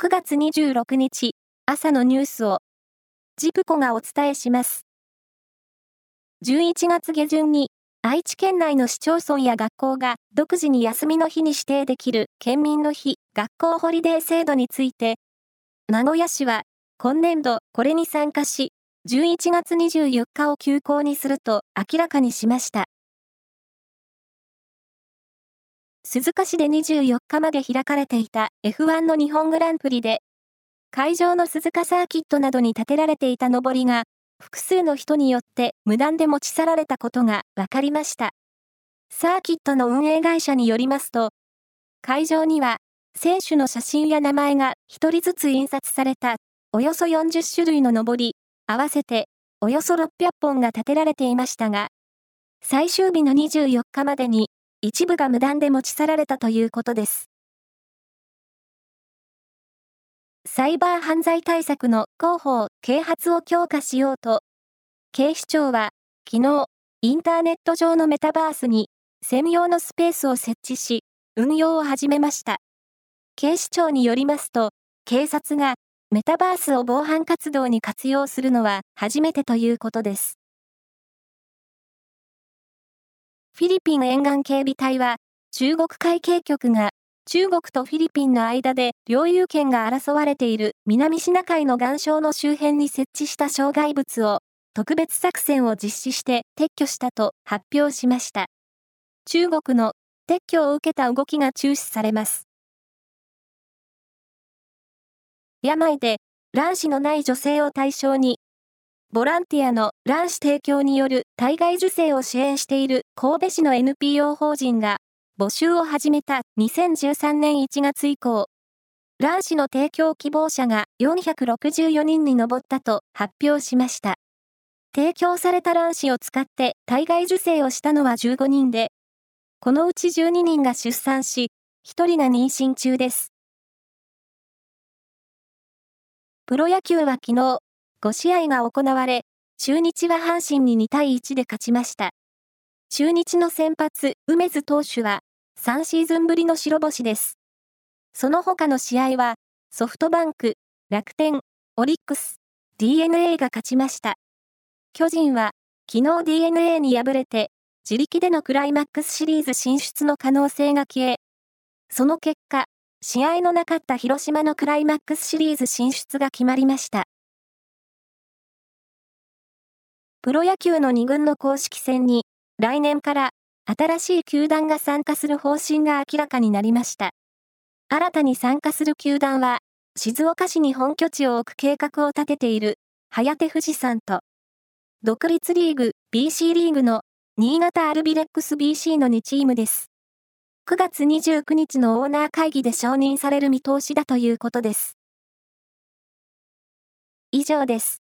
9月26日朝のニュースをジプコがお伝えします。11月下旬に愛知県内の市町村や学校が独自に休みの日に指定できる県民の日学校ホリデー制度について名古屋市は今年度これに参加し11月24日を休校にすると明らかにしました。鈴鹿市で24日まで開かれていた F1 の日本グランプリで、会場の鈴鹿サーキットなどに建てられていた上りが、複数の人によって無断で持ち去られたことが分かりました。サーキットの運営会社によりますと、会場には、選手の写真や名前が1人ずつ印刷された、およそ40種類の上り、合わせて、およそ600本が建てられていましたが、最終日の24日までに一部が無断で持ち去られたということです。サイバー犯罪対策の広報、啓発を強化しようと、警視庁は、昨日、インターネット上のメタバースに、専用のスペースを設置し、運用を始めました。警視庁によりますと、警察が、メタバースを防犯活動に活用するのは初めてということです。フィリピン沿岸警備隊は、中国海警局が中国とフィリピンの間で領有権が争われている南シナ海の岩礁の周辺に設置した障害物を特別作戦を実施して撤去したと発表しました。中国の撤去を受けた動きが注視されます。病で卵子のない女性を対象にボランティアの卵子提供による体外受精を支援している神戸市の NPO 法人が募集を始めた2013年1月以降、卵子の提供希望者が464人に上ったと発表しました。提供された卵子を使って体外受精をしたのは15人で、このうち12人が出産し、1人が妊娠中です。プロ野球は昨日、5試合が行われ、中日は阪神に2対1で勝ちました。中日の先発、梅津投手は、3シーズンぶりの白星です。その他の試合は、ソフトバンク、楽天、オリックス、DNA が勝ちました。巨人は、昨日 DNA に敗れて、自力でのクライマックスシリーズ進出の可能性が消え、その結果、試合のなかった広島のクライマックスシリーズ進出が決まりました。プロ野球の2軍の公式戦に、来年から新しい球団が参加する方針が明らかになりました。新たに参加する球団は、静岡市に本拠地を置く計画を立てている、早手富士山と、独立リーグ BC リーグの新潟アルビレックス BC の2チームです。9月29日のオーナー会議で承認される見通しだということです。以上です。